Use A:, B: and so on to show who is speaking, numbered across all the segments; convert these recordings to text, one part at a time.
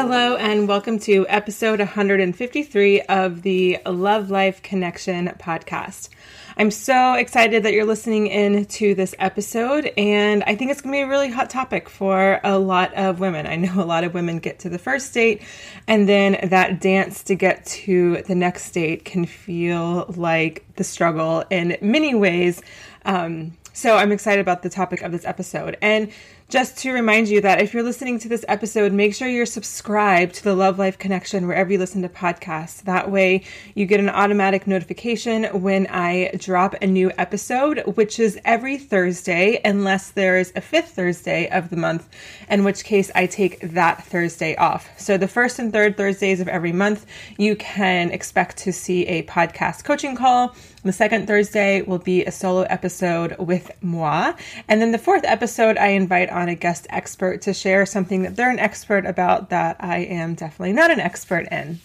A: Hello, and welcome to episode 153 of the Love Life Connection podcast. I'm so excited that you're listening in to this episode, and I think it's going to be a really hot topic for a lot of women. I know a lot of women get to the first date, and then that dance to get to the next date can feel like the struggle in many ways. Um, so I'm excited about the topic of this episode. And just to remind you that if you're listening to this episode, make sure you're subscribed to the Love Life Connection wherever you listen to podcasts. That way, you get an automatic notification when I drop a new episode, which is every Thursday, unless there's a fifth Thursday of the month, in which case I take that Thursday off. So, the first and third Thursdays of every month, you can expect to see a podcast coaching call. The second Thursday will be a solo episode with moi. And then the fourth episode, I invite on a guest expert to share something that they're an expert about that I am definitely not an expert in.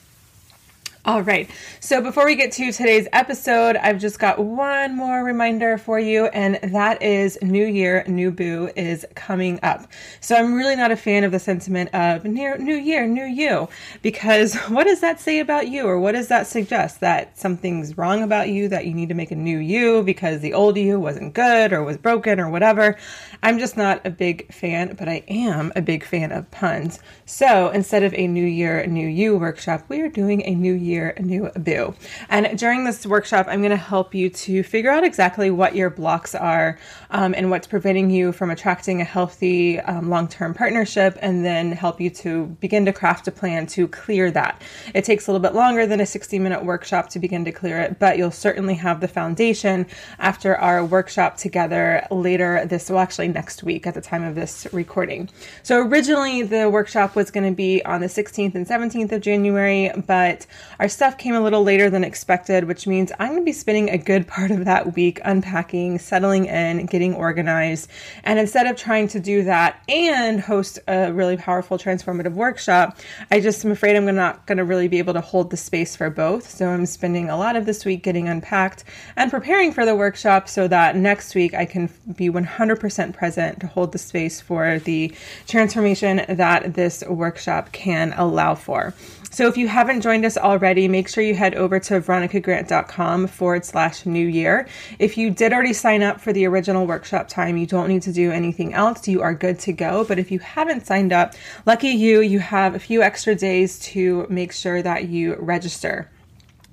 A: All right. So before we get to today's episode, I've just got one more reminder for you, and that is New Year, New Boo is coming up. So I'm really not a fan of the sentiment of New Year, New You, because what does that say about you, or what does that suggest? That something's wrong about you, that you need to make a new you because the old you wasn't good or was broken or whatever. I'm just not a big fan, but I am a big fan of puns. So instead of a New Year, New You workshop, we are doing a New Year, New Boo. And during this workshop, I'm going to help you to figure out exactly what your blocks are um, and what's preventing you from attracting a healthy um, long term partnership, and then help you to begin to craft a plan to clear that. It takes a little bit longer than a 60 minute workshop to begin to clear it, but you'll certainly have the foundation after our workshop together later this, well, actually next week at the time of this recording. So originally, the workshop was going to be on the 16th and 17th of January, but our stuff came a little later than expected, which means I'm going to be spending a good part of that week unpacking, settling in, getting organized. And instead of trying to do that and host a really powerful transformative workshop, I just am afraid I'm not going to really be able to hold the space for both. So I'm spending a lot of this week getting unpacked and preparing for the workshop so that next week I can be 100% present to hold the space for the transformation that this workshop can allow for. So if you haven't joined us already, make sure you head over to veronicagrant.com forward slash new year. If you did already sign up for the original workshop time, you don't need to do anything else. You are good to go. But if you haven't signed up, lucky you, you have a few extra days to make sure that you register.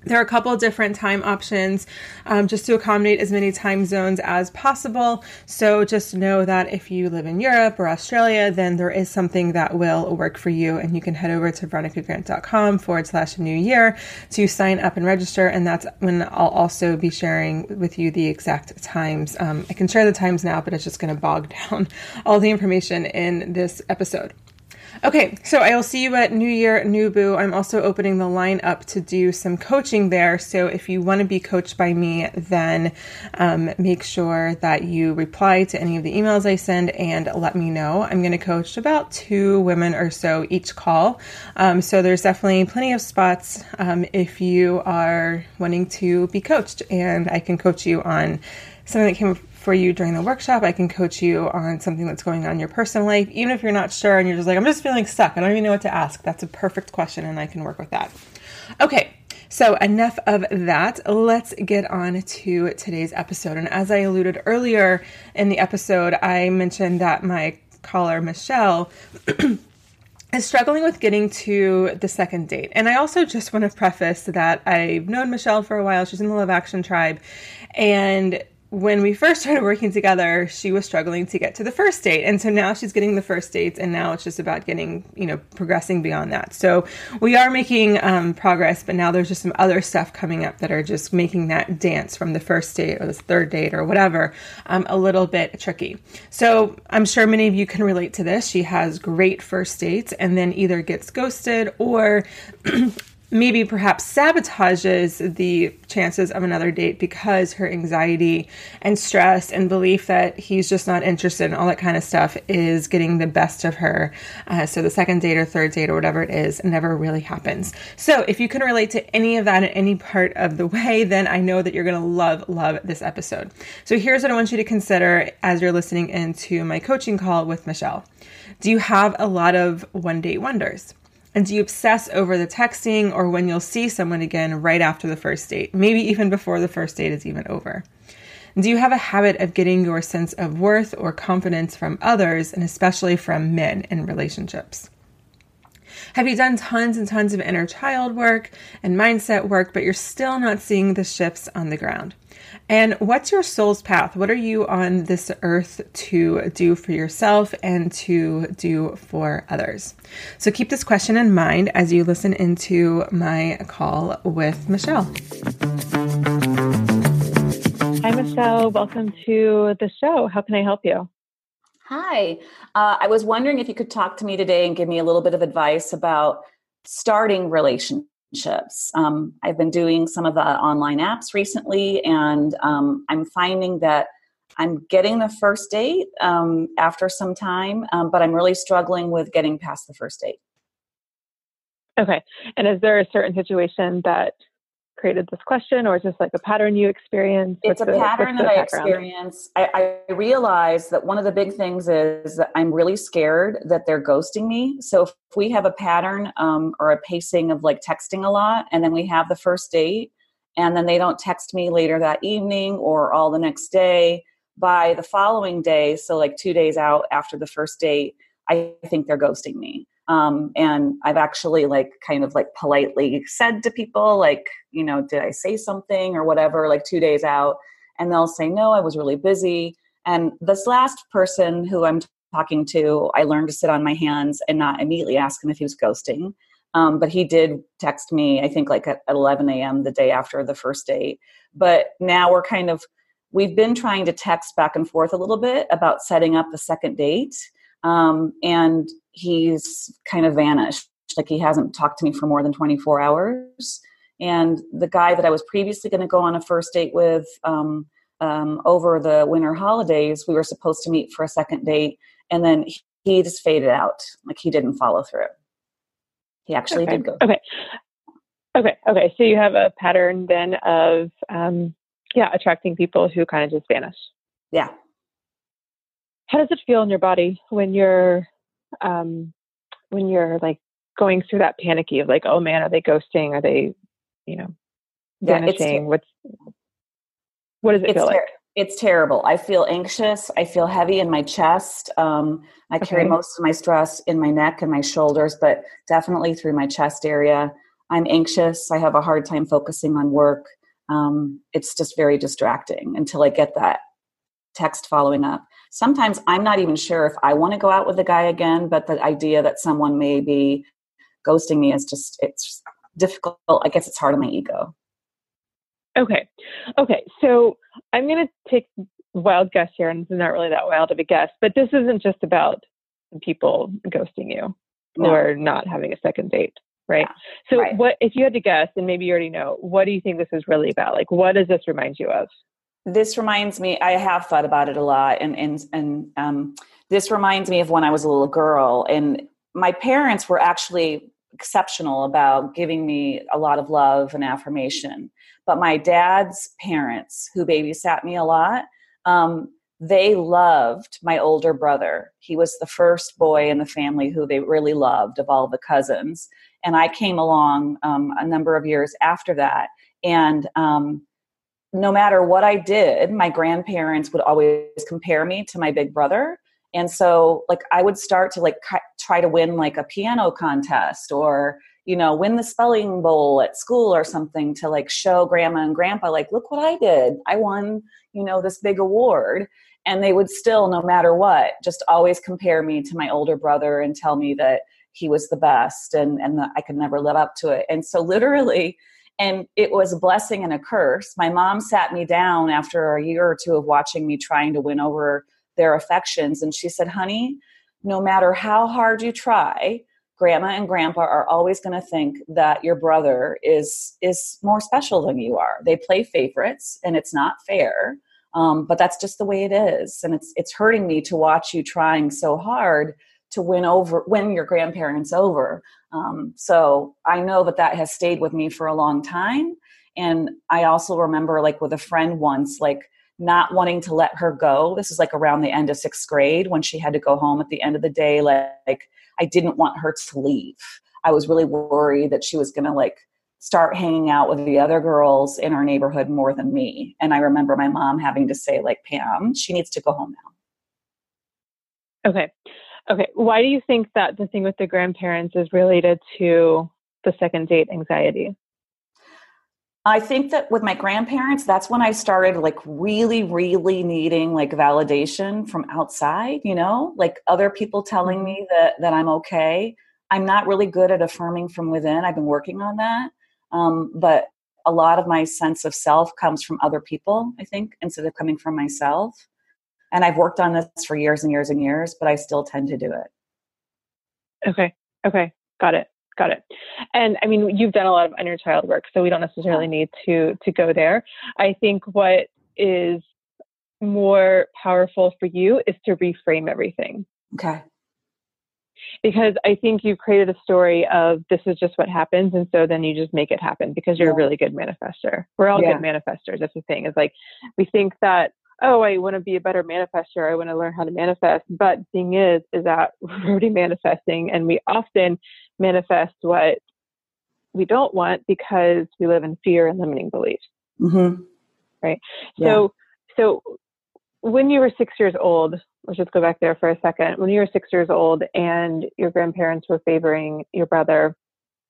A: There are a couple different time options um, just to accommodate as many time zones as possible. So just know that if you live in Europe or Australia, then there is something that will work for you. And you can head over to veronicagrant.com forward slash new year to sign up and register. And that's when I'll also be sharing with you the exact times. Um, I can share the times now, but it's just going to bog down all the information in this episode. Okay, so I will see you at New Year, New Boo. I'm also opening the line up to do some coaching there. So if you want to be coached by me, then um, make sure that you reply to any of the emails I send and let me know. I'm going to coach about two women or so each call. Um, so there's definitely plenty of spots um, if you are wanting to be coached, and I can coach you on something that came for you during the workshop. I can coach you on something that's going on in your personal life. Even if you're not sure and you're just like, I'm just feeling stuck, I don't even know what to ask. That's a perfect question and I can work with that. Okay, so enough of that. Let's get on to today's episode. And as I alluded earlier in the episode, I mentioned that my caller, Michelle, is struggling with getting to the second date. And I also just want to preface that I've known Michelle for a while. She's in the Love Action Tribe. And when we first started working together, she was struggling to get to the first date. And so now she's getting the first dates, and now it's just about getting, you know, progressing beyond that. So we are making um, progress, but now there's just some other stuff coming up that are just making that dance from the first date or the third date or whatever um, a little bit tricky. So I'm sure many of you can relate to this. She has great first dates and then either gets ghosted or maybe perhaps sabotages the chances of another date because her anxiety and stress and belief that he's just not interested and all that kind of stuff is getting the best of her. Uh, so the second date or third date or whatever it is never really happens. So if you can relate to any of that in any part of the way, then I know that you're going to love, love this episode. So here's what I want you to consider as you're listening into my coaching call with Michelle. Do you have a lot of one date wonders? And do you obsess over the texting or when you'll see someone again right after the first date, maybe even before the first date is even over? Do you have a habit of getting your sense of worth or confidence from others, and especially from men in relationships? Have you done tons and tons of inner child work and mindset work, but you're still not seeing the shifts on the ground? And what's your soul's path? What are you on this earth to do for yourself and to do for others? So keep this question in mind as you listen into my call with Michelle. Hi, Michelle. Welcome to the show. How can I help you?
B: Hi. Uh, I was wondering if you could talk to me today and give me a little bit of advice about starting relationships relationships. Um, I've been doing some of the online apps recently, and um, I'm finding that I'm getting the first date um, after some time, um, but I'm really struggling with getting past the first date.
A: Okay. And is there a certain situation that created this question, or is this like a pattern you experience?
B: It's a the, pattern that I experience. I, I realize that one of the big things is that I'm really scared that they're ghosting me. So if we have a pattern um, or a pacing of like texting a lot, and then we have the first date, and then they don't text me later that evening or all the next day, by the following day, so like two days out after the first date, I think they're ghosting me. Um, and I've actually like kind of like politely said to people, like, you know, did I say something or whatever, like two days out? And they'll say, no, I was really busy. And this last person who I'm talking to, I learned to sit on my hands and not immediately ask him if he was ghosting. Um, but he did text me, I think like at 11 a.m. the day after the first date. But now we're kind of, we've been trying to text back and forth a little bit about setting up the second date. Um, and he's kind of vanished. Like he hasn't talked to me for more than 24 hours. And the guy that I was previously going to go on a first date with um, um, over the winter holidays, we were supposed to meet for a second date, and then he just faded out. Like he didn't follow through. He actually
A: okay.
B: did go.
A: Okay. Okay. Okay. So you have a pattern then of, um, yeah, attracting people who kind of just vanish.
B: Yeah.
A: How does it feel in your body when you're um, when you're like going through that panicky of like, oh man, are they ghosting? Are they, you know, vanishing? Yeah, What's what does it feel ter- like?
B: It's terrible. I feel anxious. I feel heavy in my chest. Um, I okay. carry most of my stress in my neck and my shoulders, but definitely through my chest area. I'm anxious. I have a hard time focusing on work. Um, it's just very distracting until I get that text following up. Sometimes I'm not even sure if I want to go out with the guy again, but the idea that someone may be ghosting me is just, it's difficult. I guess it's hard on my ego.
C: Okay. Okay. So I'm going to take wild guess here, and it's not really that wild of a guess, but this isn't just about people ghosting you no. or not having a second date, right? Yeah. So, right. what if you had to guess, and maybe you already know, what do you think this is really about? Like, what does this remind you of?
B: This reminds me. I have thought about it a lot, and and and um, this reminds me of when I was a little girl, and my parents were actually exceptional about giving me a lot of love and affirmation. But my dad's parents, who babysat me a lot, um, they loved my older brother. He was the first boy in the family who they really loved of all the cousins. And I came along um, a number of years after that. And um, no matter what I did, my grandparents would always compare me to my big brother. And so, like, I would start to like try to win like a piano contest or you know win the spelling bowl at school or something to like show grandma and grandpa like look what i did. I won you know this big award. And they would still no matter what just always compare me to my older brother and tell me that he was the best and and that i could never live up to it. And so literally and it was a blessing and a curse. My mom sat me down after a year or two of watching me trying to win over their affections and she said honey no matter how hard you try grandma and grandpa are always going to think that your brother is is more special than you are. They play favorites and it's not fair um, but that's just the way it is and it's it's hurting me to watch you trying so hard to win over win your grandparents over um, so i know that that has stayed with me for a long time and i also remember like with a friend once like not wanting to let her go this is like around the end of sixth grade when she had to go home at the end of the day like I didn't want her to leave. I was really worried that she was going to like start hanging out with the other girls in our neighborhood more than me. And I remember my mom having to say, like, Pam, she needs to go home
C: now. Okay. Okay. Why do you think that the thing with the grandparents is related to the second date anxiety?
B: I think that with my grandparents, that's when I started like really, really needing like validation from outside, you know, like other people telling mm-hmm. me that that I'm okay. I'm not really good at affirming from within. I've been working on that. Um, but a lot of my sense of self comes from other people, I think, instead of coming from myself. And I've worked on this for years and years and years, but I still tend to do it.
C: Okay. Okay. Got it got it and i mean you've done a lot of inner child work so we don't necessarily need to to go there i think what is more powerful for you is to reframe everything
B: okay
C: because i think you created a story of this is just what happens and so then you just make it happen because you're yeah. a really good manifester we're all yeah. good manifestors that's the thing is like we think that oh, I want to be a better manifester. I want to learn how to manifest. But the thing is, is that we're already manifesting and we often manifest what we don't want because we live in fear and limiting beliefs. Mm-hmm. Right. Yeah. So, so when you were six years old, let's just go back there for a second. When you were six years old and your grandparents were favoring your brother,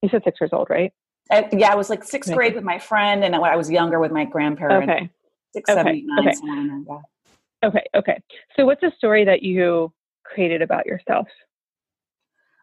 C: you said six years old, right?
B: Uh, yeah, I was like sixth grade with my friend, and I was younger with my grandparents.
C: Okay
B: six, okay. seven, eight, nine, okay. Like
C: okay, okay. So, what's a story that you created about yourself?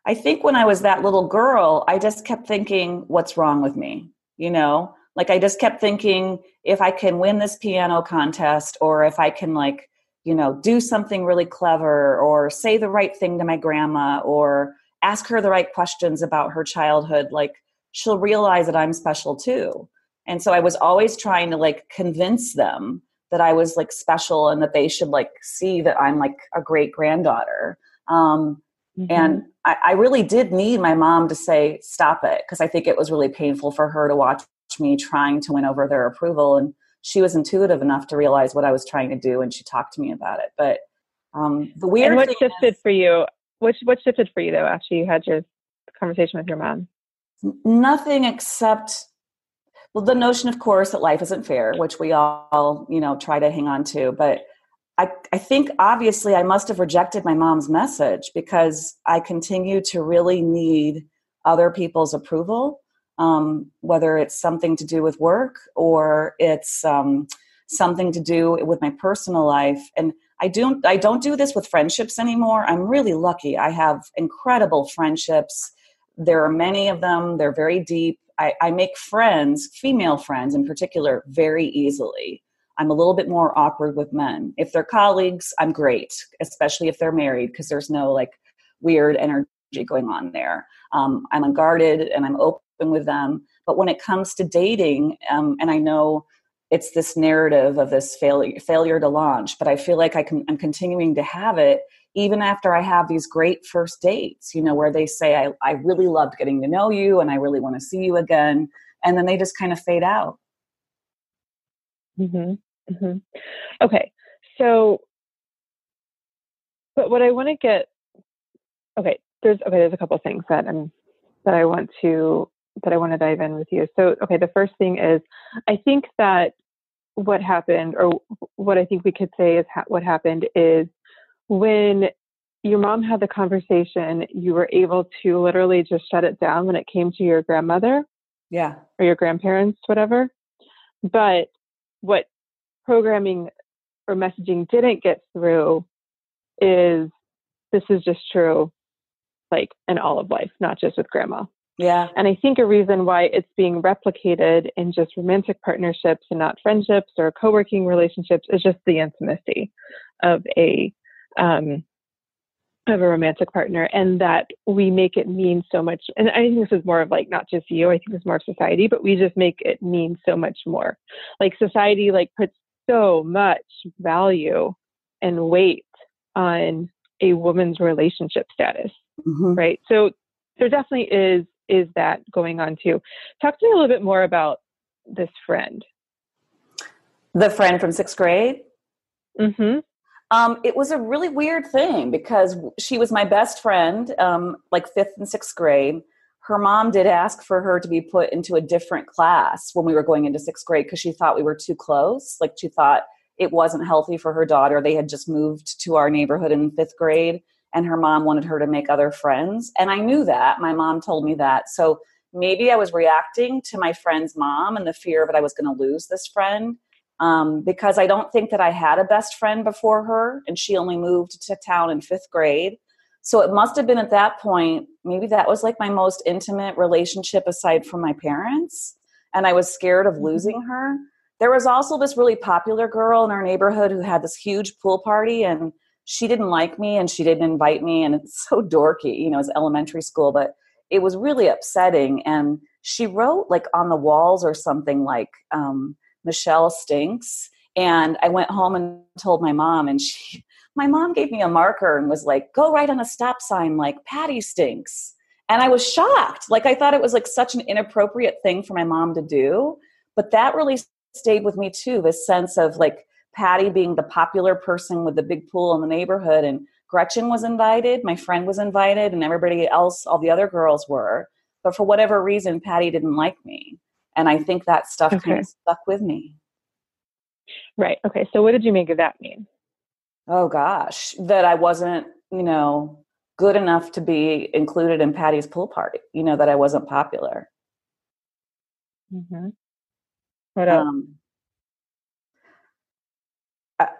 B: I think when I was that little girl, I just kept thinking, what's wrong with me? You know, like I just kept thinking, if I can win this piano contest, or if I can, like, you know, do something really clever, or say the right thing to my grandma, or ask her the right questions about her childhood, like, she'll realize that I'm special too. And so I was always trying to like convince them that I was like special and that they should like see that I'm like a great granddaughter. Um, mm-hmm. And I, I, really did need my mom to say, stop it, because I think it was really painful for her to watch me trying to win over their approval. And she was intuitive enough to realize what I was trying to do and she talked to me about it. But um, the weird
C: And what shifted is, for you? What, what shifted for you though after you had your conversation with your mom?
B: Nothing except well the notion of course that life isn't fair which we all you know try to hang on to but I, I think obviously I must have rejected my mom's message because I continue to really need other people's approval. um, whether it's something to do with work or it's um, something to do with my personal life. And I don't I don't do this with friendships anymore. I'm really lucky. I have incredible friendships. There are many of them. They're very deep. I, I make friends, female friends in particular, very easily. I'm a little bit more awkward with men. If they're colleagues, I'm great, especially if they're married, because there's no like weird energy going on there. Um, I'm unguarded and I'm open with them. But when it comes to dating, um, and I know it's this narrative of this failure failure to launch but i feel like I can, i'm continuing to have it even after i have these great first dates you know where they say i, I really loved getting to know you and i really want to see you again and then they just kind of fade out
C: mm-hmm. Mm-hmm. okay so but what i want to get okay there's okay there's a couple things that i'm that i want to that I want to dive in with you. So, okay, the first thing is I think that what happened, or what I think we could say is ha- what happened, is when your mom had the conversation, you were able to literally just shut it down when it came to your grandmother.
B: Yeah.
C: Or your grandparents, whatever. But what programming or messaging didn't get through is this is just true, like in all of life, not just with grandma.
B: Yeah.
C: And I think a reason why it's being replicated in just romantic partnerships and not friendships or co working relationships is just the intimacy of a um, of a romantic partner and that we make it mean so much and i think this is more of like not just you i think it's more of society but we just make it mean so much more like society like puts so much value and weight on a woman's relationship status mm-hmm. right so there definitely is is that going on too? Talk to me a little bit more about this friend.
B: The friend from sixth grade?
C: Mm-hmm.
B: Um, it was a really weird thing because she was my best friend, um, like fifth and sixth grade. Her mom did ask for her to be put into a different class when we were going into sixth grade because she thought we were too close. Like she thought it wasn't healthy for her daughter. They had just moved to our neighborhood in fifth grade and her mom wanted her to make other friends. And I knew that. My mom told me that. So maybe I was reacting to my friend's mom and the fear that I was going to lose this friend. Um, because I don't think that I had a best friend before her, and she only moved to town in fifth grade. So it must have been at that point, maybe that was like my most intimate relationship aside from my parents. And I was scared of mm-hmm. losing her. There was also this really popular girl in our neighborhood who had this huge pool party, and she didn't like me and she didn't invite me and it's so dorky you know it's elementary school but it was really upsetting and she wrote like on the walls or something like um, michelle stinks and i went home and told my mom and she my mom gave me a marker and was like go write on a stop sign like patty stinks and i was shocked like i thought it was like such an inappropriate thing for my mom to do but that really stayed with me too this sense of like Patty being the popular person with the big pool in the neighborhood, and Gretchen was invited, my friend was invited, and everybody else, all the other girls were. But for whatever reason, Patty didn't like me. And I think that stuff okay. kind of stuck with me.
C: Right. Okay. So what did you make of that mean?
B: Oh gosh, that I wasn't, you know, good enough to be included in Patty's pool party. You know, that I wasn't popular.
C: Mm-hmm. What else? Um,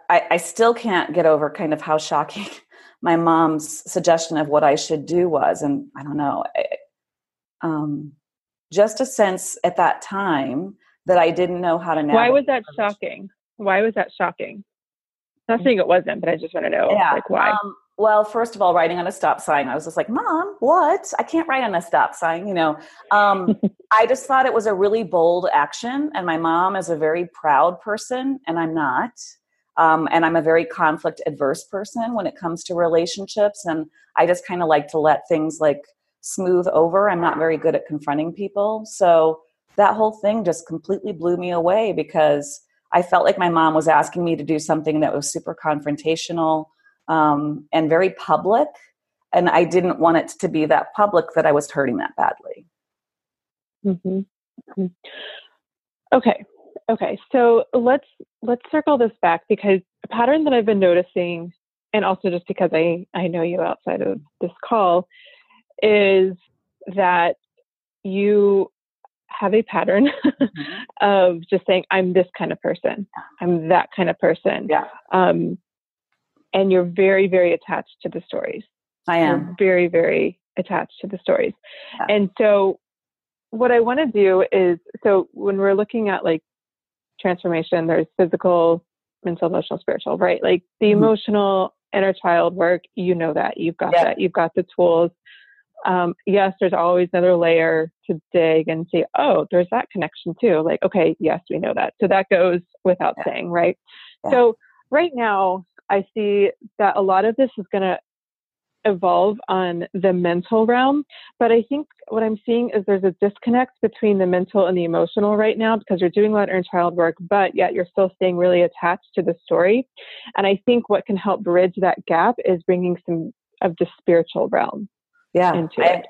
B: I, I still can't get over kind of how shocking my mom's suggestion of what I should do was. And I don't know, I, um, just a sense at that time that I didn't know how to navigate.
C: Why was that shocking? Why was that shocking? Not saying it wasn't, but I just want to know, yeah, like, why? Um,
B: well, first of all, writing on a stop sign, I was just like, Mom, what? I can't write on a stop sign, you know. Um, I just thought it was a really bold action, and my mom is a very proud person, and I'm not. Um, and I'm a very conflict adverse person when it comes to relationships. And I just kind of like to let things like smooth over. I'm not very good at confronting people. So that whole thing just completely blew me away because I felt like my mom was asking me to do something that was super confrontational um, and very public. And I didn't want it to be that public that I was hurting that badly.
C: Mm-hmm. mm-hmm. Okay, Okay, so let's let's circle this back because a pattern that I've been noticing, and also just because I I know you outside of this call, is that you have a pattern mm-hmm. of just saying, I'm this kind of person. I'm that kind of person.
B: Yeah. Um,
C: and you're very, very attached to the stories.
B: I am.
C: You're very, very attached to the stories. Yeah. And so what I want to do is so when we're looking at like transformation, there's physical, mental, emotional, spiritual, right? Like the mm-hmm. emotional inner child work, you know that. You've got that. You've got the tools. Um, yes, there's always another layer to dig and see, oh, there's that connection too. Like, okay, yes, we know that. So that goes without yeah. saying, right? Yeah. So right now, I see that a lot of this is going to evolve on the mental realm. But I think what I'm seeing is there's a disconnect between the mental and the emotional right now because you're doing a lot of inner child work, but yet you're still staying really attached to the story. And I think what can help bridge that gap is bringing some of the spiritual realm
B: yeah,
C: into
B: I,
C: it.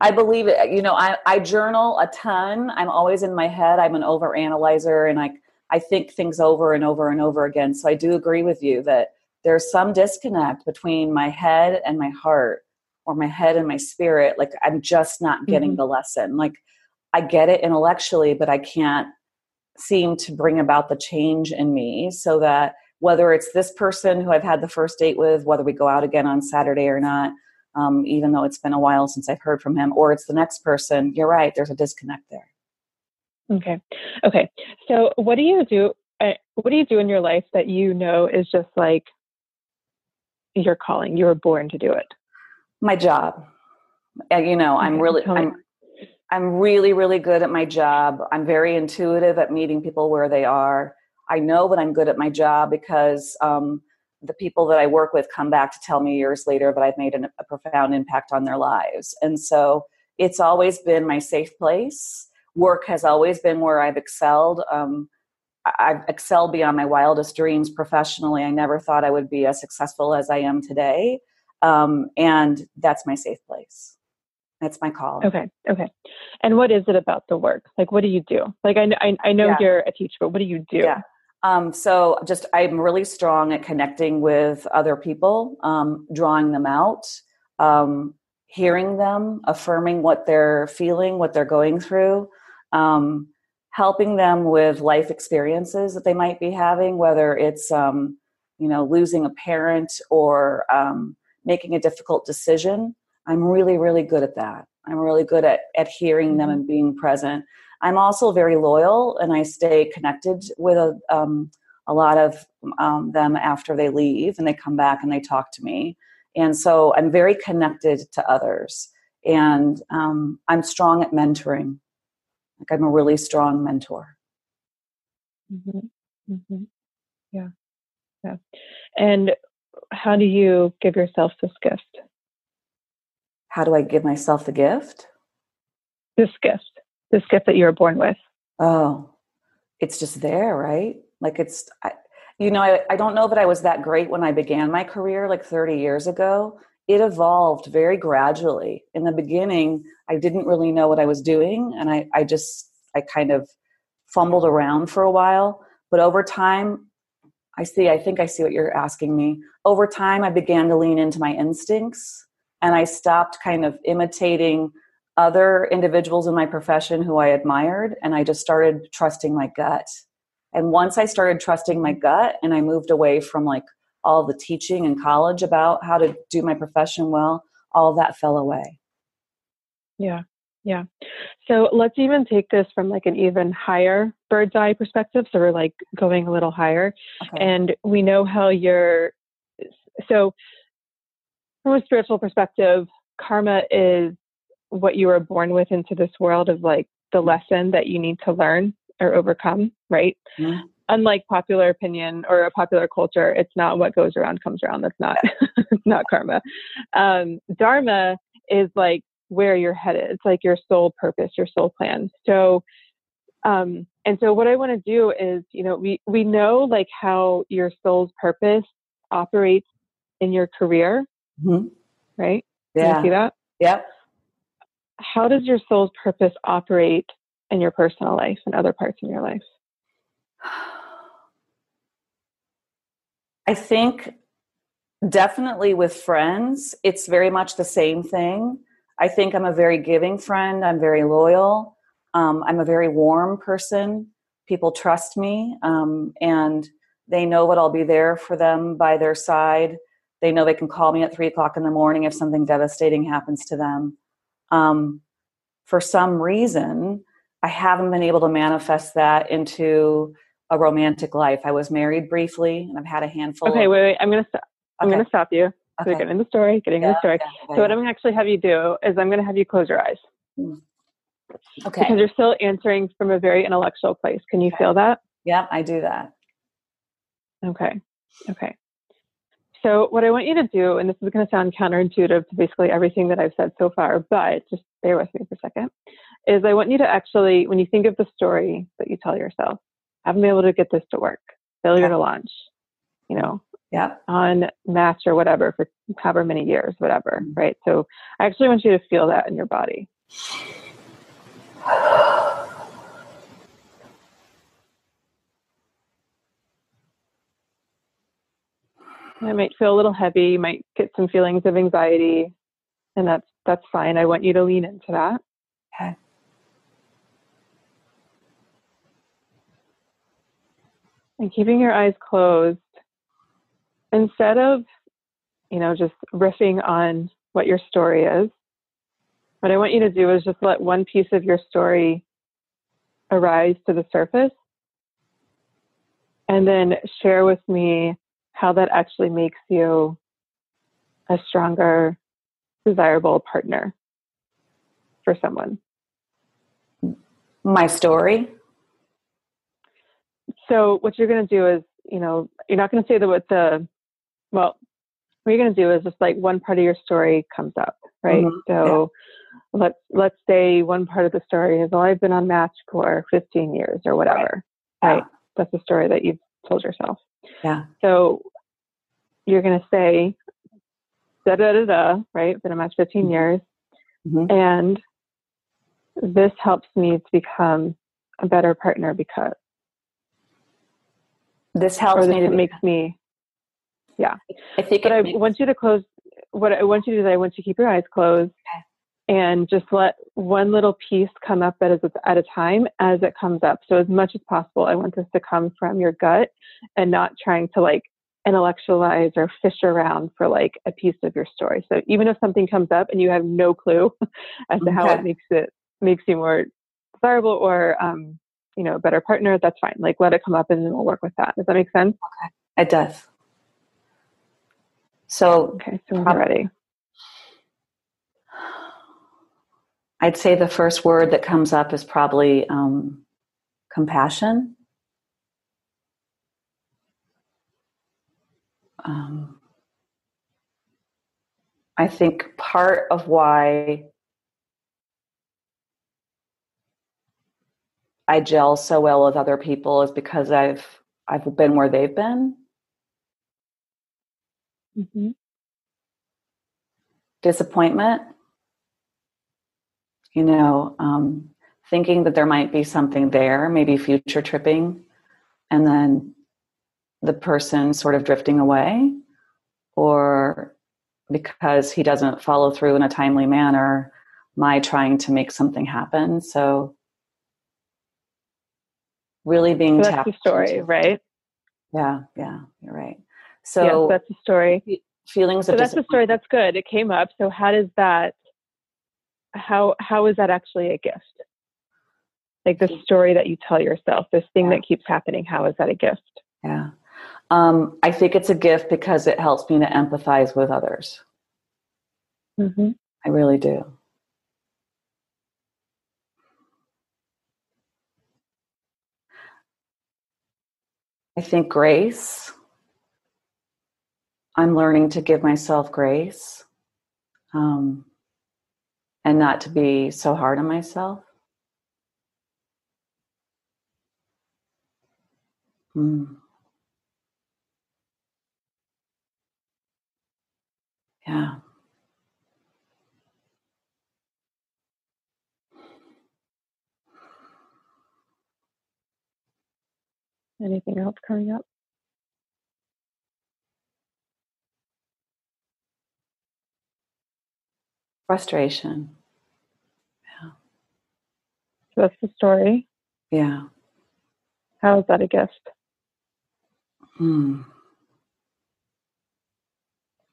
B: I believe it. You know, I, I journal a ton. I'm always in my head. I'm an over analyzer and I, I think things over and over and over again. So I do agree with you that there's some disconnect between my head and my heart or my head and my spirit like i'm just not getting mm-hmm. the lesson like i get it intellectually but i can't seem to bring about the change in me so that whether it's this person who i've had the first date with whether we go out again on saturday or not um, even though it's been a while since i've heard from him or it's the next person you're right there's a disconnect there
C: okay okay so what do you do uh, what do you do in your life that you know is just like your calling. You were born to do it.
B: My job. You know, I'm really, I'm, I'm really, really good at my job. I'm very intuitive at meeting people where they are. I know that I'm good at my job because um, the people that I work with come back to tell me years later that I've made an, a profound impact on their lives. And so it's always been my safe place. Work has always been where I've excelled. Um, I've excelled beyond my wildest dreams professionally. I never thought I would be as successful as I am today. Um, and that's my safe place. That's my call.
C: Okay. Okay. And what is it about the work? Like, what do you do? Like, I, I, I know yeah. you're a teacher, but what do you do?
B: Yeah. Um, so just, I'm really strong at connecting with other people, um, drawing them out, um, hearing them, affirming what they're feeling, what they're going through. Um, helping them with life experiences that they might be having, whether it's um, you know losing a parent or um, making a difficult decision. I'm really, really good at that. I'm really good at, at hearing them mm-hmm. and being present. I'm also very loyal and I stay connected with a, um, a lot of um, them after they leave and they come back and they talk to me. And so I'm very connected to others. And um, I'm strong at mentoring. Like I'm a really strong mentor.
C: Mm-hmm. Mm-hmm. Yeah. Yeah. And how do you give yourself this gift?
B: How do I give myself the gift?
C: This gift, this gift that you were born with.
B: Oh, it's just there, right? Like it's, I, you know, I, I don't know that I was that great when I began my career like 30 years ago it evolved very gradually. In the beginning, I didn't really know what I was doing, and I, I just I kind of fumbled around for a while. But over time, I see, I think I see what you're asking me. Over time, I began to lean into my instincts and I stopped kind of imitating other individuals in my profession who I admired and I just started trusting my gut. And once I started trusting my gut and I moved away from like all the teaching in college about how to do my profession well, all that fell away.
C: Yeah. Yeah. So let's even take this from like an even higher bird's eye perspective. So we're like going a little higher. Okay. And we know how you're so from a spiritual perspective, karma is what you were born with into this world of like the lesson that you need to learn or overcome, right? Mm-hmm unlike popular opinion or a popular culture, it's not what goes around comes around. That's not not karma. Um, dharma is like where you're headed. It's like your soul purpose, your soul plan. So, um, and so what I want to do is, you know, we we know like how your soul's purpose operates in your career, mm-hmm. right?
B: Yeah.
C: You see that?
B: Yep.
C: How does your soul's purpose operate in your personal life and other parts in your life?
B: I think definitely with friends, it's very much the same thing. I think I'm a very giving friend. I'm very loyal. Um, I'm a very warm person. People trust me, um, and they know that I'll be there for them by their side. They know they can call me at three o'clock in the morning if something devastating happens to them. Um, for some reason, I haven't been able to manifest that into a romantic life. I was married briefly, and I've had a handful.
C: Okay, of, wait, wait. I'm gonna st- I'm gonna stop you. Okay. So getting the story, getting yeah, the story. Yeah, so what I'm gonna actually have you do is I'm gonna have you close your eyes. Mm. Okay. Because you're still answering from a very intellectual place. Can you okay. feel that?
B: Yeah, I do that.
C: Okay. Okay. So what I want you to do, and this is going to sound counterintuitive to basically everything that I've said so far, but just bear with me for a second, is I want you to actually, when you think of the story that you tell yourself, I haven't been able to get this to work, failure to launch, you know,
B: yeah.
C: on match or whatever for however many years, whatever, mm-hmm. right? So I actually want you to feel that in your body. It might feel a little heavy, you might get some feelings of anxiety, and that's that's fine. I want you to lean into that.
B: Okay.
C: And keeping your eyes closed, instead of, you know, just riffing on what your story is, what I want you to do is just let one piece of your story arise to the surface and then share with me how that actually makes you a stronger, desirable partner for someone.
B: My story?
C: So, what you're going to do is, you know, you're not going to say that what the, well, what you're going to do is just like one part of your story comes up, right? Mm-hmm. So, yeah. let's let's say one part of the story is, well, I've been on Match for 15 years or whatever, right? right? That's the story that you've told yourself.
B: Yeah.
C: So you're going to say, da da da da, right? Been a match 15 mm-hmm. years. Mm-hmm. And this helps me to become a better partner because
B: this helps
C: me
B: to
C: makes me yeah
B: i think
C: but i makes... want you to close what i want you to do is i want you to keep your eyes closed okay and just let one little piece come up at a, at a time as it comes up. So as much as possible, I want this to come from your gut and not trying to like intellectualize or fish around for like a piece of your story. So even if something comes up and you have no clue as to okay. how it makes it makes you more desirable or um, you know, a better partner, that's fine. Like let it come up and then we'll work with that. Does that make sense?
B: Okay. It does. So
C: okay, so we're ready.
B: I'd say the first word that comes up is probably um, compassion. Um, I think part of why I gel so well with other people is because I've I've been where they've been. Mm-hmm. Disappointment you know, um, thinking that there might be something there, maybe future tripping, and then the person sort of drifting away, or because he doesn't follow through in a timely manner, my trying to make something happen. So, really being
C: so that's the story, into, right?
B: Yeah, yeah, you're right. So
C: yes, that's the story.
B: Feelings.
C: So that's the story. That's good. It came up. So how does that how how is that actually a gift? Like the story that you tell yourself, this thing yeah. that keeps happening, how is that a gift?
B: Yeah. Um, I think it's a gift because it helps me to empathize with others. Mm-hmm. I really do. I think grace. I'm learning to give myself grace. Um, and not to be so hard on myself. Mm. Yeah.
C: Anything else coming up?
B: Frustration.
C: So that's the story.
B: Yeah.
C: How is that a gift?
B: Hmm.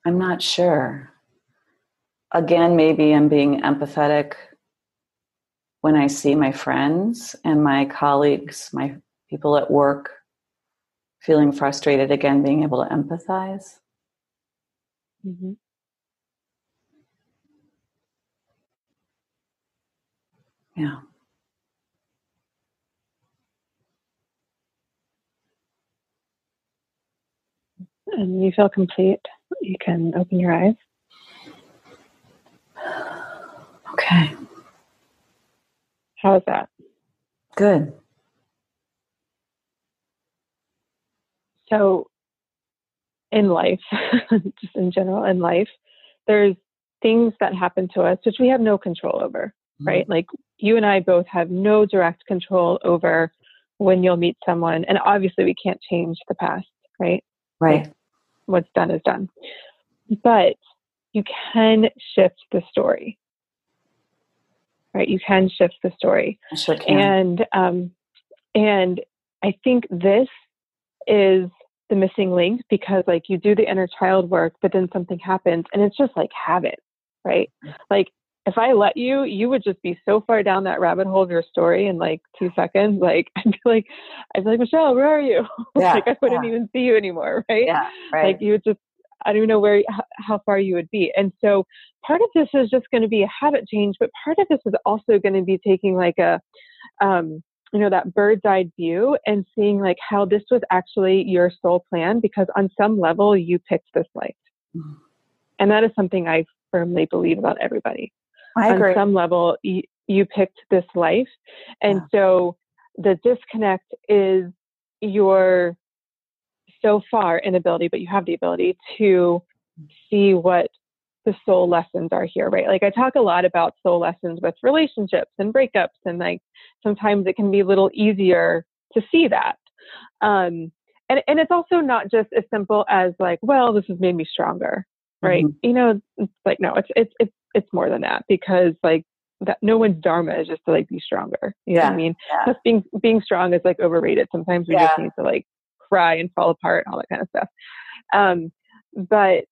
B: I'm not sure. Again, maybe I'm being empathetic when I see my friends and my colleagues, my people at work feeling frustrated, again, being able to empathize. Mm-hmm. Yeah.
C: And you feel complete. You can open your eyes.
B: Okay.
C: How is that?
B: Good.
C: So, in life, just in general, in life, there's things that happen to us which we have no control over, mm-hmm. right? Like you and I both have no direct control over when you'll meet someone. And obviously, we can't change the past, right?
B: Right. Like,
C: what's done is done. But you can shift the story, right? You can shift the story.
B: Sure.
C: And, um, and I think this is the missing link because like you do the inner child work, but then something happens and it's just like habit, right? Mm. Like if I let you, you would just be so far down that rabbit hole of your story in like two seconds. Like I'd be like, I'd be like, Michelle, where are you? Yeah, like I wouldn't yeah. even see you anymore, right?
B: Yeah, right.
C: Like you would just, I don't even know where, how far you would be. And so part of this is just going to be a habit change, but part of this is also going to be taking like a, um, you know, that bird's eye view and seeing like how this was actually your soul plan because on some level you picked this life. Mm-hmm. And that is something I firmly believe about everybody.
B: I agree.
C: On some level, you, you picked this life. And yeah. so the disconnect is your so far inability, but you have the ability to see what the soul lessons are here, right? Like I talk a lot about soul lessons with relationships and breakups, and like sometimes it can be a little easier to see that. Um, and and it's also not just as simple as like, well, this has made me stronger, right? Mm-hmm. You know, it's like no, it's it's it's it's more than that because like that no one's dharma is just to like be stronger. You yeah. know what I mean? Yeah. Just being being strong is like overrated. Sometimes we yeah. just need to like cry and fall apart and all that kind of stuff. Um, but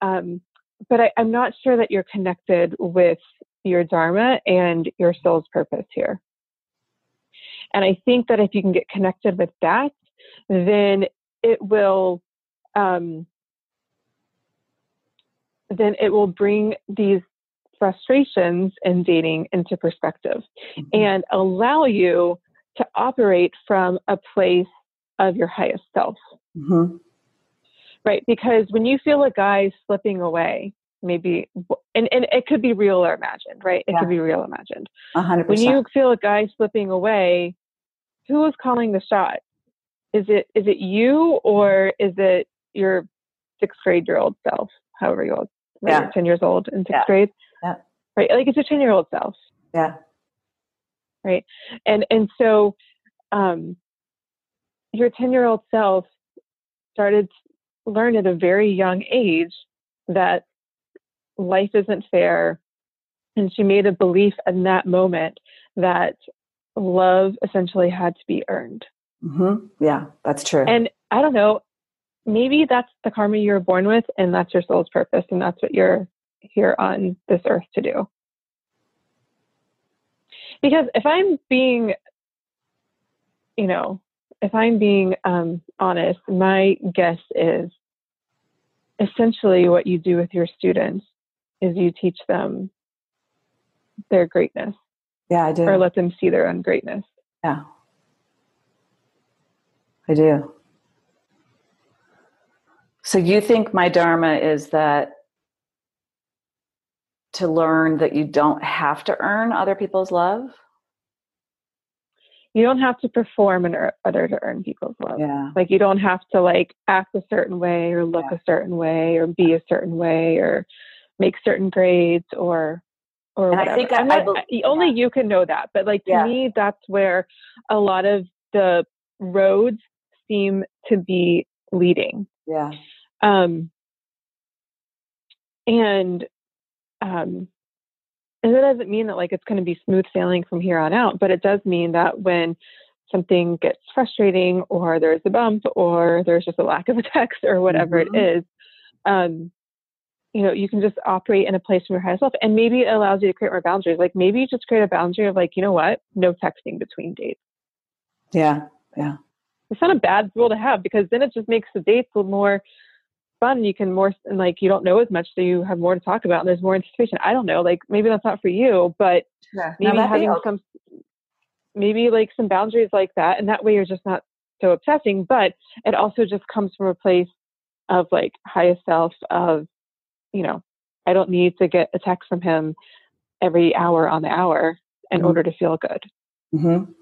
C: um, but I, I'm not sure that you're connected with your dharma and your soul's purpose here. And I think that if you can get connected with that, then it will um, then it will bring these frustrations in dating into perspective mm-hmm. and allow you to operate from a place of your highest self. Mm-hmm. Right? Because when you feel a guy slipping away, maybe, and, and it could be real or imagined, right? It yeah. could be real imagined.
B: 100%.
C: When you feel a guy slipping away, who is calling the shot? Is it is it you or is it your sixth grade year old self, however you old, yeah. 10 years old in sixth
B: yeah.
C: grade?
B: Yeah.
C: Right. Like it's a 10 year old self.
B: Yeah.
C: Right. And, and so, um, your 10 year old self started to learn at a very young age that life isn't fair. And she made a belief in that moment that love essentially had to be earned.
B: Mm-hmm. Yeah, that's true.
C: And I don't know, maybe that's the karma you were born with, and that's your soul's purpose, and that's what you're here on this earth to do. Because if I'm being, you know, if I'm being um, honest, my guess is essentially what you do with your students is you teach them their greatness.
B: Yeah, I do.
C: Or let them see their own greatness.
B: Yeah. I do. So you think my dharma is that to learn that you don't have to earn other people's love?
C: You don't have to perform in order to earn people's love.
B: Yeah.
C: Like you don't have to like act a certain way or look yeah. a certain way or be a certain way or make certain grades or or and whatever. I think I, not, I be- only yeah. you can know that. But like to yeah. me, that's where a lot of the roads seem to be leading.
B: Yeah.
C: Um, and um, and that doesn't mean that like it's going to be smooth sailing from here on out, but it does mean that when something gets frustrating or there's a bump or there's just a lack of a text or whatever mm-hmm. it is, um, you know, you can just operate in a place from your highest self. And maybe it allows you to create more boundaries. Like maybe you just create a boundary of like, you know what, no texting between dates.
B: Yeah. Yeah.
C: It's not a bad rule to have because then it just makes the dates a little more fun. You can more and like you don't know as much, so you have more to talk about and there's more anticipation. I don't know, like maybe that's not for you, but yeah. maybe having some maybe like some boundaries like that, and that way you're just not so obsessing. But it also just comes from a place of like highest self of, you know, I don't need to get a text from him every hour on the hour in mm-hmm. order to feel good
B: mm-hmm.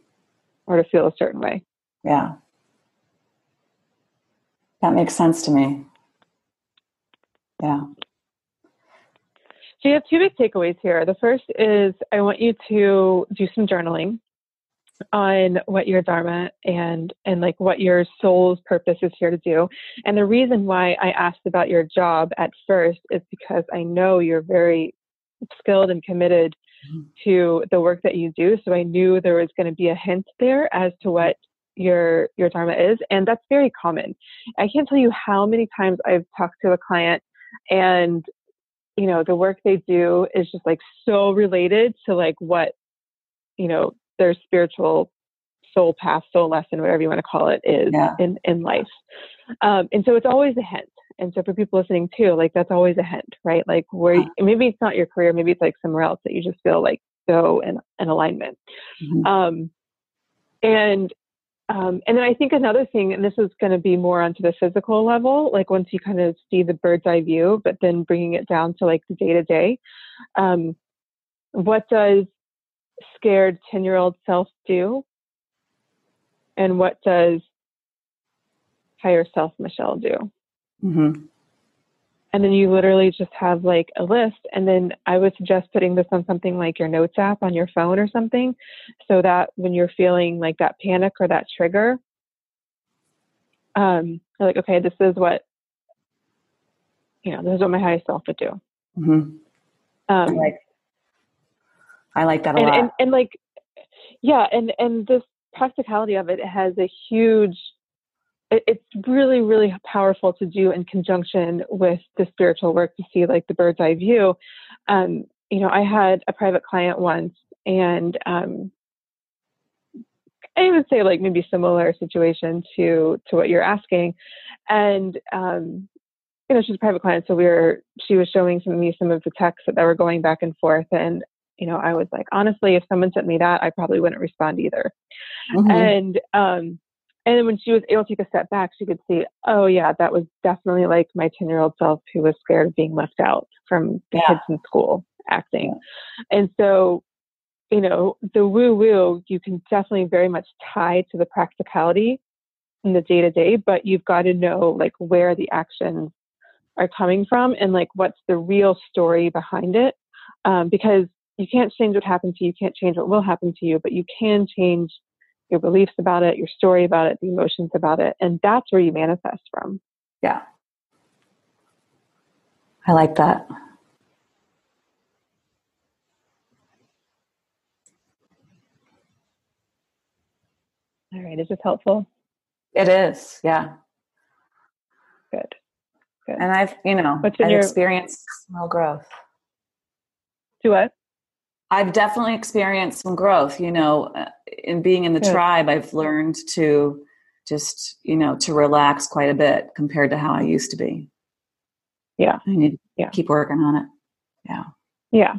C: or to feel a certain way.
B: Yeah. That makes sense to me. Yeah.
C: So you have two big takeaways here. The first is I want you to do some journaling on what your dharma and and like what your soul's purpose is here to do. And the reason why I asked about your job at first is because I know you're very skilled and committed mm-hmm. to the work that you do. So I knew there was going to be a hint there as to what your your dharma is and that's very common. I can't tell you how many times I've talked to a client and you know the work they do is just like so related to like what you know their spiritual soul path, soul lesson, whatever you want to call it, is yeah. in, in life. Um, and so it's always a hint. And so for people listening too, like that's always a hint, right? Like where you, maybe it's not your career, maybe it's like somewhere else that you just feel like so in, in alignment. Mm-hmm. Um, and um, and then I think another thing, and this is going to be more onto the physical level, like once you kind of see the bird's eye view, but then bringing it down to like the day to day. What does scared 10 year old self do? And what does higher self Michelle do?
B: Mm-hmm.
C: And then you literally just have like a list. And then I would suggest putting this on something like your notes app on your phone or something so that when you're feeling like that panic or that trigger, um, you're like, okay, this is what, you know, this is what my highest self would do.
B: Mm-hmm. Um, like I like that a
C: and,
B: lot.
C: And, and like, yeah, and and this practicality of it has a huge. It, it's really, really powerful to do in conjunction with the spiritual work to see like the bird's eye view. Um, you know, I had a private client once, and um, I would say like maybe similar situation to to what you're asking, and um, you know she's a private client, so we were she was showing some, me some of the texts that, that were going back and forth, and you know, I was like, honestly, if someone sent me that, I probably wouldn't respond either. Mm-hmm. And um, and then when she was able to take a step back, she could see, oh yeah, that was definitely like my ten year old self who was scared of being left out from the yeah. kids in school acting. Yeah. And so, you know, the woo woo you can definitely very much tie to the practicality in the day to day, but you've got to know like where the actions are coming from and like what's the real story behind it. Um, because you can't change what happened to you, you can't change what will happen to you, but you can change your beliefs about it, your story about it, the emotions about it. And that's where you manifest from.
B: Yeah. I like that.
C: All right. Is this helpful?
B: It is. Yeah.
C: Good.
B: Good. And I've, you know, I've your... experienced small growth.
C: To what?
B: I've definitely experienced some growth, you know, uh, in being in the Good. tribe, I've learned to just, you know, to relax quite a bit compared to how I used to be.
C: Yeah.
B: I need to yeah. keep working on it. Yeah.
C: Yeah.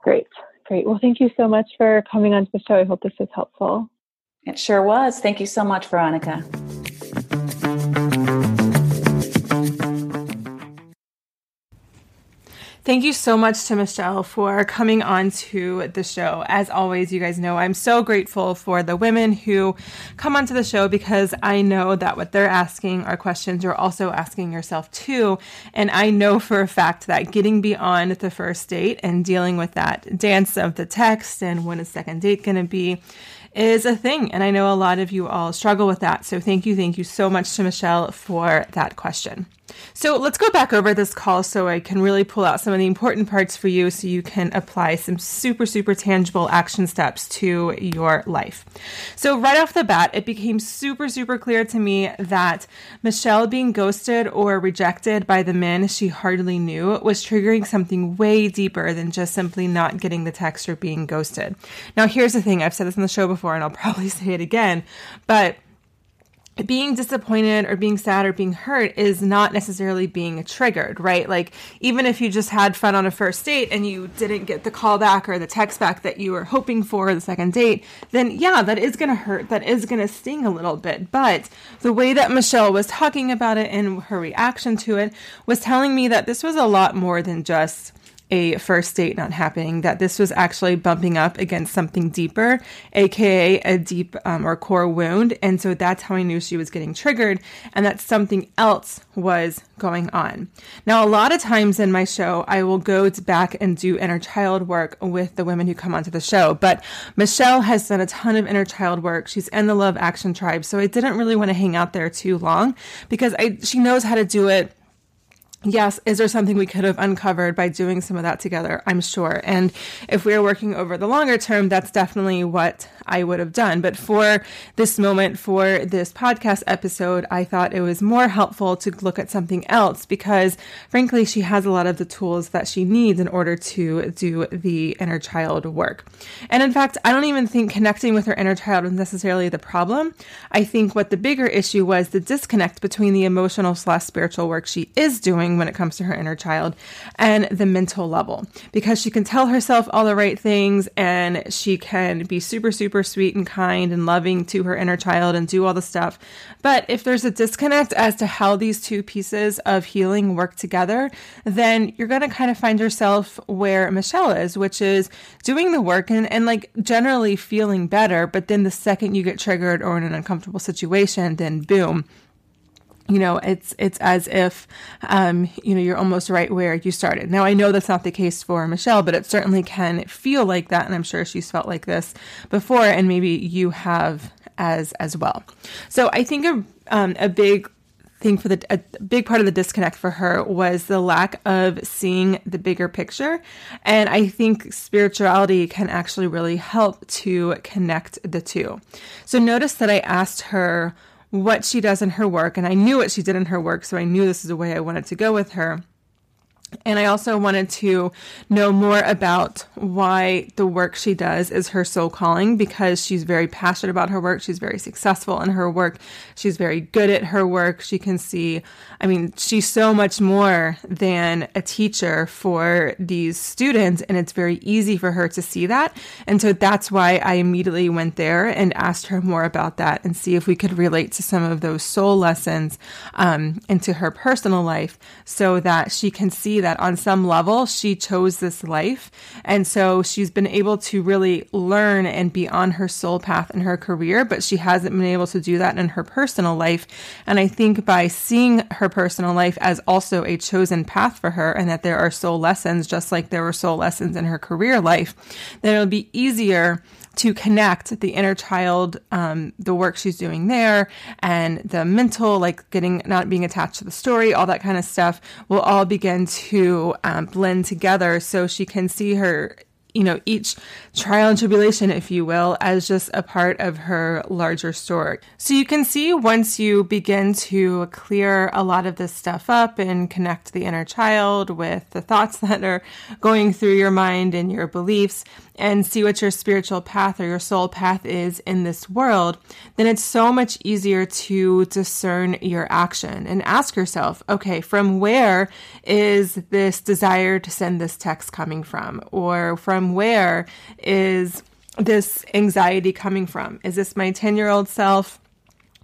C: Great. Great. Well, thank you so much for coming on to the show. I hope this was helpful.
B: It sure was. Thank you so much, Veronica.
C: Thank you so much to Michelle for coming on to the show. As always, you guys know I'm so grateful for the women who come onto the show because I know that what they're asking are questions you're also asking yourself too. And I know for a fact that getting beyond the first date and dealing with that dance of the text and when is second date going to be is a thing. And I know a lot of you all struggle with that. So thank you, thank you so much to Michelle for that question.
A: So let's go back over this call so I can really pull out some of the important parts for you so you can apply some super, super tangible action steps to your life. So, right off the bat, it became super, super clear to me that Michelle being ghosted or rejected by the men she hardly knew was triggering something way deeper than just simply not getting the text or being ghosted. Now, here's the thing I've said this on the show before and I'll probably say it again, but being disappointed or being sad or being hurt is not necessarily being triggered, right? Like, even if you just had fun on a first date and you didn't get the call back or the text back that you were hoping for the second date, then yeah, that is going to hurt. That is going to sting a little bit. But the way that Michelle was talking about it and her reaction to it was telling me that this was a lot more than just a first date not happening, that this was actually bumping up against something deeper, aka a deep um, or core wound. And so that's how I knew she was getting triggered and that something else was going on. Now, a lot of times in my show, I will go back and do inner child work with the women who come onto the show. But Michelle has done a ton of inner child work. She's in the Love Action Tribe. So I didn't really want to hang out there too long because I, she knows how to do it yes, is there something we could have uncovered by doing some of that together? I'm sure. And if we are working over the longer term, that's definitely what I would have done. But for this moment, for this podcast episode, I thought it was more helpful to look at something else because, frankly, she has a lot of the tools that she needs in order to do the inner child work. And in fact, I don't even think connecting with her inner child was necessarily the problem. I think what the bigger issue was the disconnect between the emotional slash spiritual work she is doing when it comes to her inner child and the mental level because she can tell herself all the right things and she can be super, super sweet and kind and loving to her inner child and do all the stuff. But if there's a disconnect as to how these two pieces of healing work together, then you're going to kind of find yourself where Michelle is, which is doing the work and, and like generally feeling better. But then the second you get triggered or in an uncomfortable situation, then boom, you know it's it's as if um, you know you're almost right where you started. Now i know that's not the case for michelle but it certainly can feel like that and i'm sure she's felt like this before and maybe you have as as well. So i think a, um, a big thing for the a big part of the disconnect for her was the lack of seeing the bigger picture and i think spirituality can actually really help to connect the two. So notice that i asked her what she does in her work, and I knew what she did in her work, so I knew this is the way I wanted to go with her. And I also wanted to know more about why the work she does is her soul calling because she's very passionate about her work. She's very successful in her work. She's very good at her work. She can see, I mean, she's so much more than a teacher for these students. And it's very easy for her to see that. And so that's why I immediately went there and asked her more about that and see if we could relate to some of those soul lessons um, into her personal life so that she can see that on some level she chose this life. And so she's been able to really learn and be on her soul path in her career, but she hasn't been able to do that in her personal life. And I think by seeing her personal life as also a chosen path for her and that there are soul lessons, just like there were soul lessons in her career life, then it'll be easier to connect the inner child, um, the work she's doing there, and the mental, like getting not being attached to the story, all that kind of stuff, will all begin to um, blend together so she can see her you know, each trial and tribulation, if you will, as just a part of her larger story. So you can see once you begin to clear a lot of this stuff up and connect the inner child with the thoughts that are going through your mind and your beliefs and see what your spiritual path or your soul path is in this world, then it's so much easier to discern your action and ask yourself, okay, from where is this desire to send this text coming from? Or from where is this anxiety coming from? Is this my 10 year old self?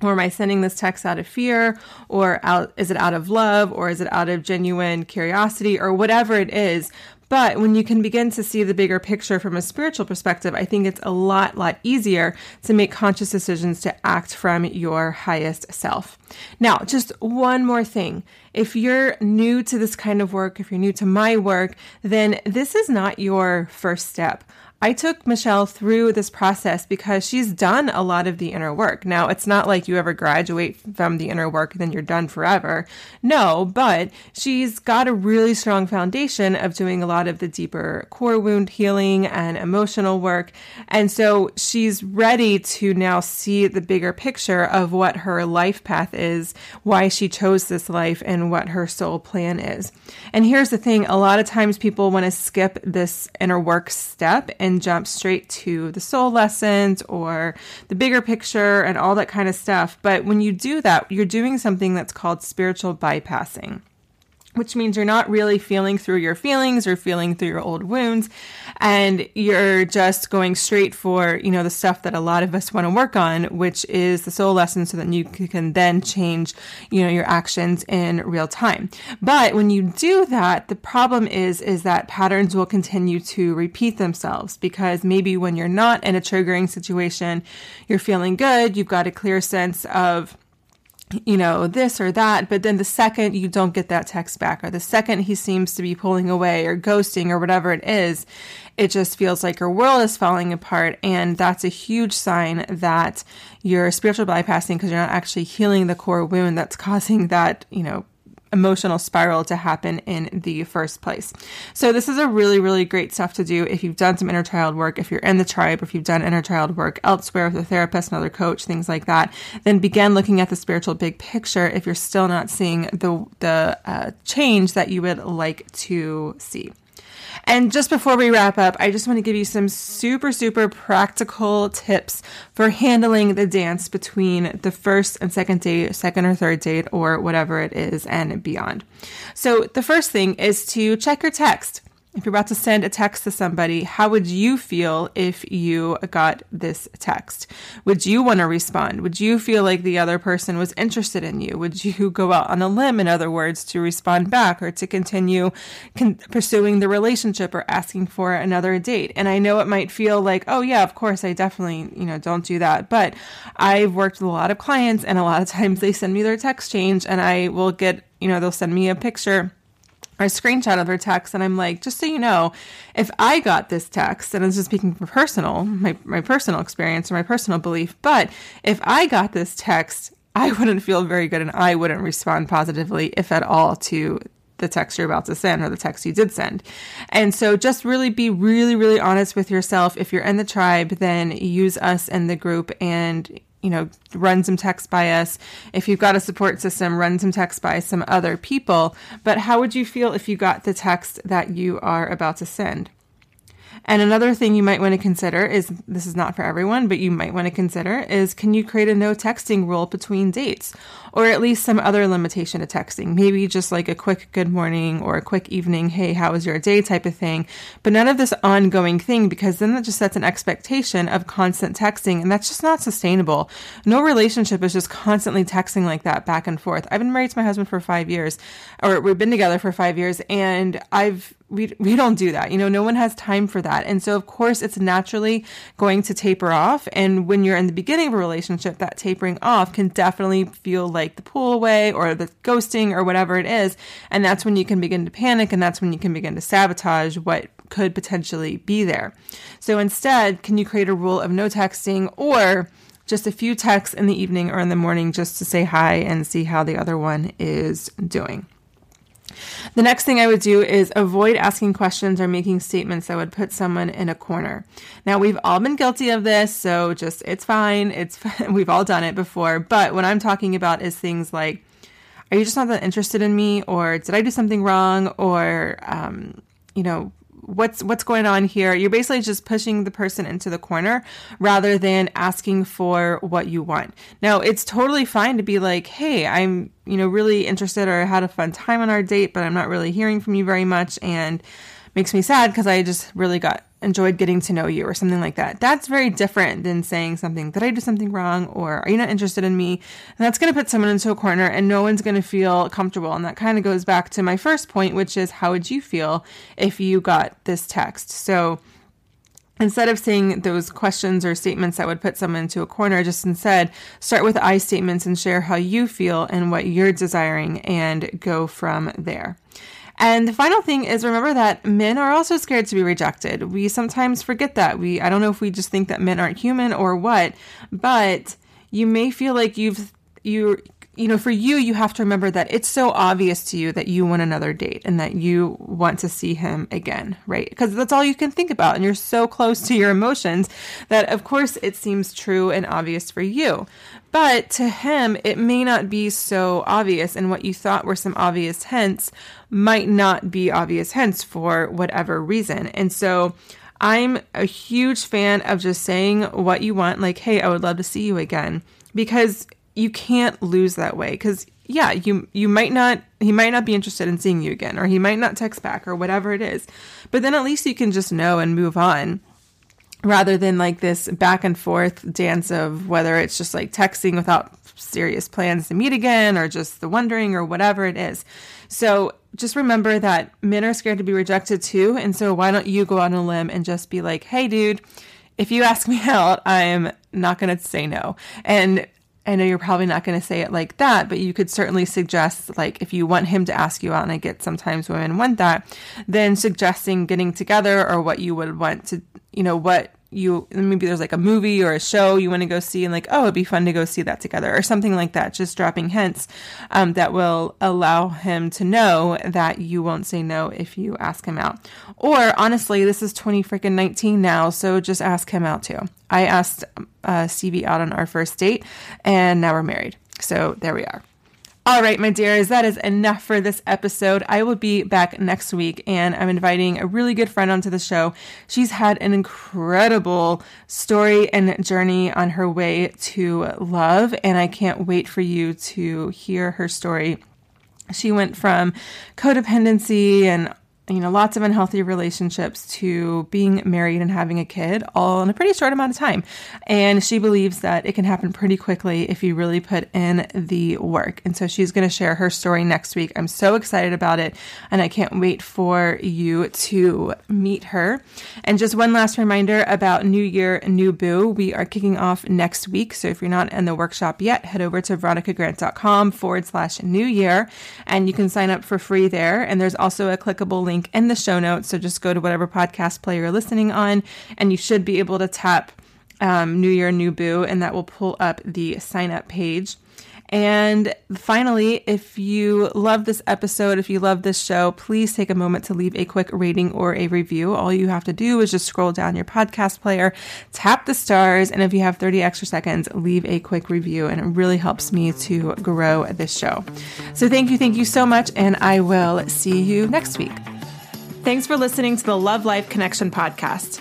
A: Or am I sending this text out of fear? Or out, is it out of love? Or is it out of genuine curiosity? Or whatever it is. But when you can begin to see the bigger picture from a spiritual perspective, I think it's a lot, lot easier to make conscious decisions to act from your highest self. Now, just one more thing. if you're new to this kind of work, if you're new to my work, then this is not your first step. I took Michelle through this process because she's done a lot of the inner work. Now, it's not like you ever graduate from the inner work, and then you're done forever. No, but she's got a really strong foundation of doing a lot of the deeper core wound healing and emotional work. And so she's ready to now see the bigger picture of what her life path is, why she chose this life, and what her soul plan is. And here's the thing a lot of times people want to skip this inner work step and jump straight to the soul lessons or the bigger picture and all that kind of stuff. But when you do that, you're doing something that's called spiritual bypassing which means you're not really feeling through your feelings or feeling through your old wounds. And you're just going straight for you know the stuff that a lot of us want to work on which is the soul lesson so that you can then change you know your actions in real time. But when you do that the problem is is that patterns will continue to repeat themselves because maybe when you're not in a triggering situation you're feeling good you've got a clear sense of you know, this or that. But then the second you don't get that text back, or the second he seems to be pulling away or ghosting or whatever it is, it just feels like your world is falling apart. And that's a huge sign that you're spiritual bypassing because you're not actually healing the core wound that's causing that, you know, emotional spiral to happen in the first place. So this is a really, really great stuff to do if you've done some inner child work, if you're in the tribe, if you've done inner child work elsewhere with a therapist, another coach, things like that. Then begin looking at the spiritual big picture if you're still not seeing the the uh, change that you would like to see. And just before we wrap up, I just want to give you some super, super practical tips for handling the dance between the first and second date, second or third date, or whatever it is, and beyond. So, the first thing is to check your text if you're about to send a text to somebody, how would you feel if you got this text? Would you want to respond? Would you feel like the other person was interested in you? Would you go out on a limb, in other words, to respond back or to continue con- pursuing the relationship or asking for another date? And I know it might feel like, oh, yeah, of course, I definitely, you know, don't do that. But I've worked with a lot of clients, and a lot of times they send me their text change, and I will get, you know, they'll send me a picture a screenshot of her text and I'm like, just so you know, if I got this text, and I'm just speaking for personal, my, my personal experience or my personal belief, but if I got this text, I wouldn't feel very good and I wouldn't respond positively, if at all, to the text you're about to send or the text you did send. And so just really be really, really honest with yourself. If you're in the tribe, then use us in the group and you know, run some text by us. If you've got a support system, run some text by some other people. But how would you feel if you got the text that you are about to send? And another thing you might want to consider is this is not for everyone, but you might want to consider is can you create a no texting rule between dates or at least some other limitation to texting? Maybe just like a quick good morning or a quick evening, hey, how was your day type of thing, but none of this ongoing thing because then that just sets an expectation of constant texting and that's just not sustainable. No relationship is just constantly texting like that back and forth. I've been married to my husband for five years, or we've been together for five years, and I've we we don't do that. You know, no one has time for that. And so of course it's naturally going to taper off and when you're in the beginning of a relationship that tapering off can definitely feel like the pull away or the ghosting or whatever it is and that's when you can begin to panic and that's when you can begin to sabotage what could potentially be there. So instead, can you create a rule of no texting or just a few texts in the evening or in the morning just to say hi and see how the other one is doing. The next thing I would do is avoid asking questions or making statements that would put someone in a corner. Now, we've all been guilty of this, so just it's fine. It's we've all done it before. But what I'm talking about is things like, "Are you just not that interested in me?" or "Did I do something wrong?" or um, you know, what's what's going on here? You're basically just pushing the person into the corner rather than asking for what you want. Now it's totally fine to be like hey i'm you know really interested or had a fun time on our date but i'm not really hearing from you very much and makes me sad because i just really got enjoyed getting to know you or something like that. That's very different than saying something, did I do something wrong? Or are you not interested in me? And that's going to put someone into a corner and no one's going to feel comfortable. And that kind of goes back to my first point, which is how would you feel if you got this text? So instead of saying those questions or statements that would put someone into a corner, just instead start with I statements and share how you feel and what you're desiring and go from there. And the final thing is remember that men are also scared to be rejected. We sometimes forget that. We I don't know if we just think that men aren't human or what, but you may feel like you've you you know, for you, you have to remember that it's so obvious to you that you want another date and that you want to see him again, right? Because that's all you can think about. And you're so close to your emotions that, of course, it seems true and obvious for you. But to him, it may not be so obvious. And what you thought were some obvious hints might not be obvious hints for whatever reason. And so, I'm a huge fan of just saying what you want, like, hey, I would love to see you again. Because you can't lose that way because yeah you you might not he might not be interested in seeing you again or he might not text back or whatever it is. But then at least you can just know and move on rather than like this back and forth dance of whether it's just like texting without serious plans to meet again or just the wondering or whatever it is. So just remember that men are scared to be rejected too and so why don't you go on a limb and just be like hey dude if you ask me out i'm not going to say no. And I know you're probably not going to say it like that, but you could certainly suggest, like, if you want him to ask you out, and I get sometimes women want that, then suggesting getting together or what you would want to, you know, what you maybe there's like a movie or a show you want to go see and like oh it'd be fun to go see that together or something like that just dropping hints um, that will allow him to know that you won't say no if you ask him out. Or honestly this is 20 freaking 19 now so just ask him out too. I asked uh, stevie out on our first date and now we're married. So there we are all right, my dears, that is enough for this episode. I will be back next week and I'm inviting a really good friend onto the show. She's had an incredible story and journey on her way to love, and I can't wait for you to hear her story. She went from codependency and you know, lots of unhealthy relationships to being married and having a kid all in a pretty short amount of time. And she believes that it can happen pretty quickly if you really put in the work. And so she's going to share her story next week. I'm so excited about it and I can't wait for you to meet her. And just one last reminder about New Year, New Boo. We are kicking off next week. So if you're not in the workshop yet, head over to veronicagrant.com forward slash new year and you can sign up for free there. And there's also a clickable link link in the show notes. So just go to whatever podcast player you're listening on, and you should be able to tap um, New Year, New Boo, and that will pull up the sign up page. And finally, if you love this episode, if you love this show, please take a moment to leave a quick rating or a review. All you have to do is just scroll down your podcast player, tap the stars, and if you have 30 extra seconds, leave a quick review. And it really helps me to grow this show. So thank you, thank you so much, and I will see you next week. Thanks for listening to the Love Life Connection podcast.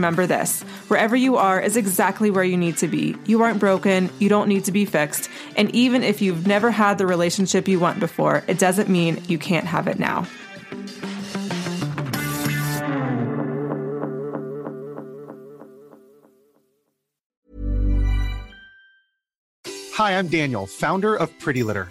A: remember this wherever you are is exactly where you need to be. You aren't broken, you don't need to be fixed. And even if you've never had the relationship you want before, it doesn't mean you can't have it now.
D: Hi, I'm Daniel, founder of Pretty Litter.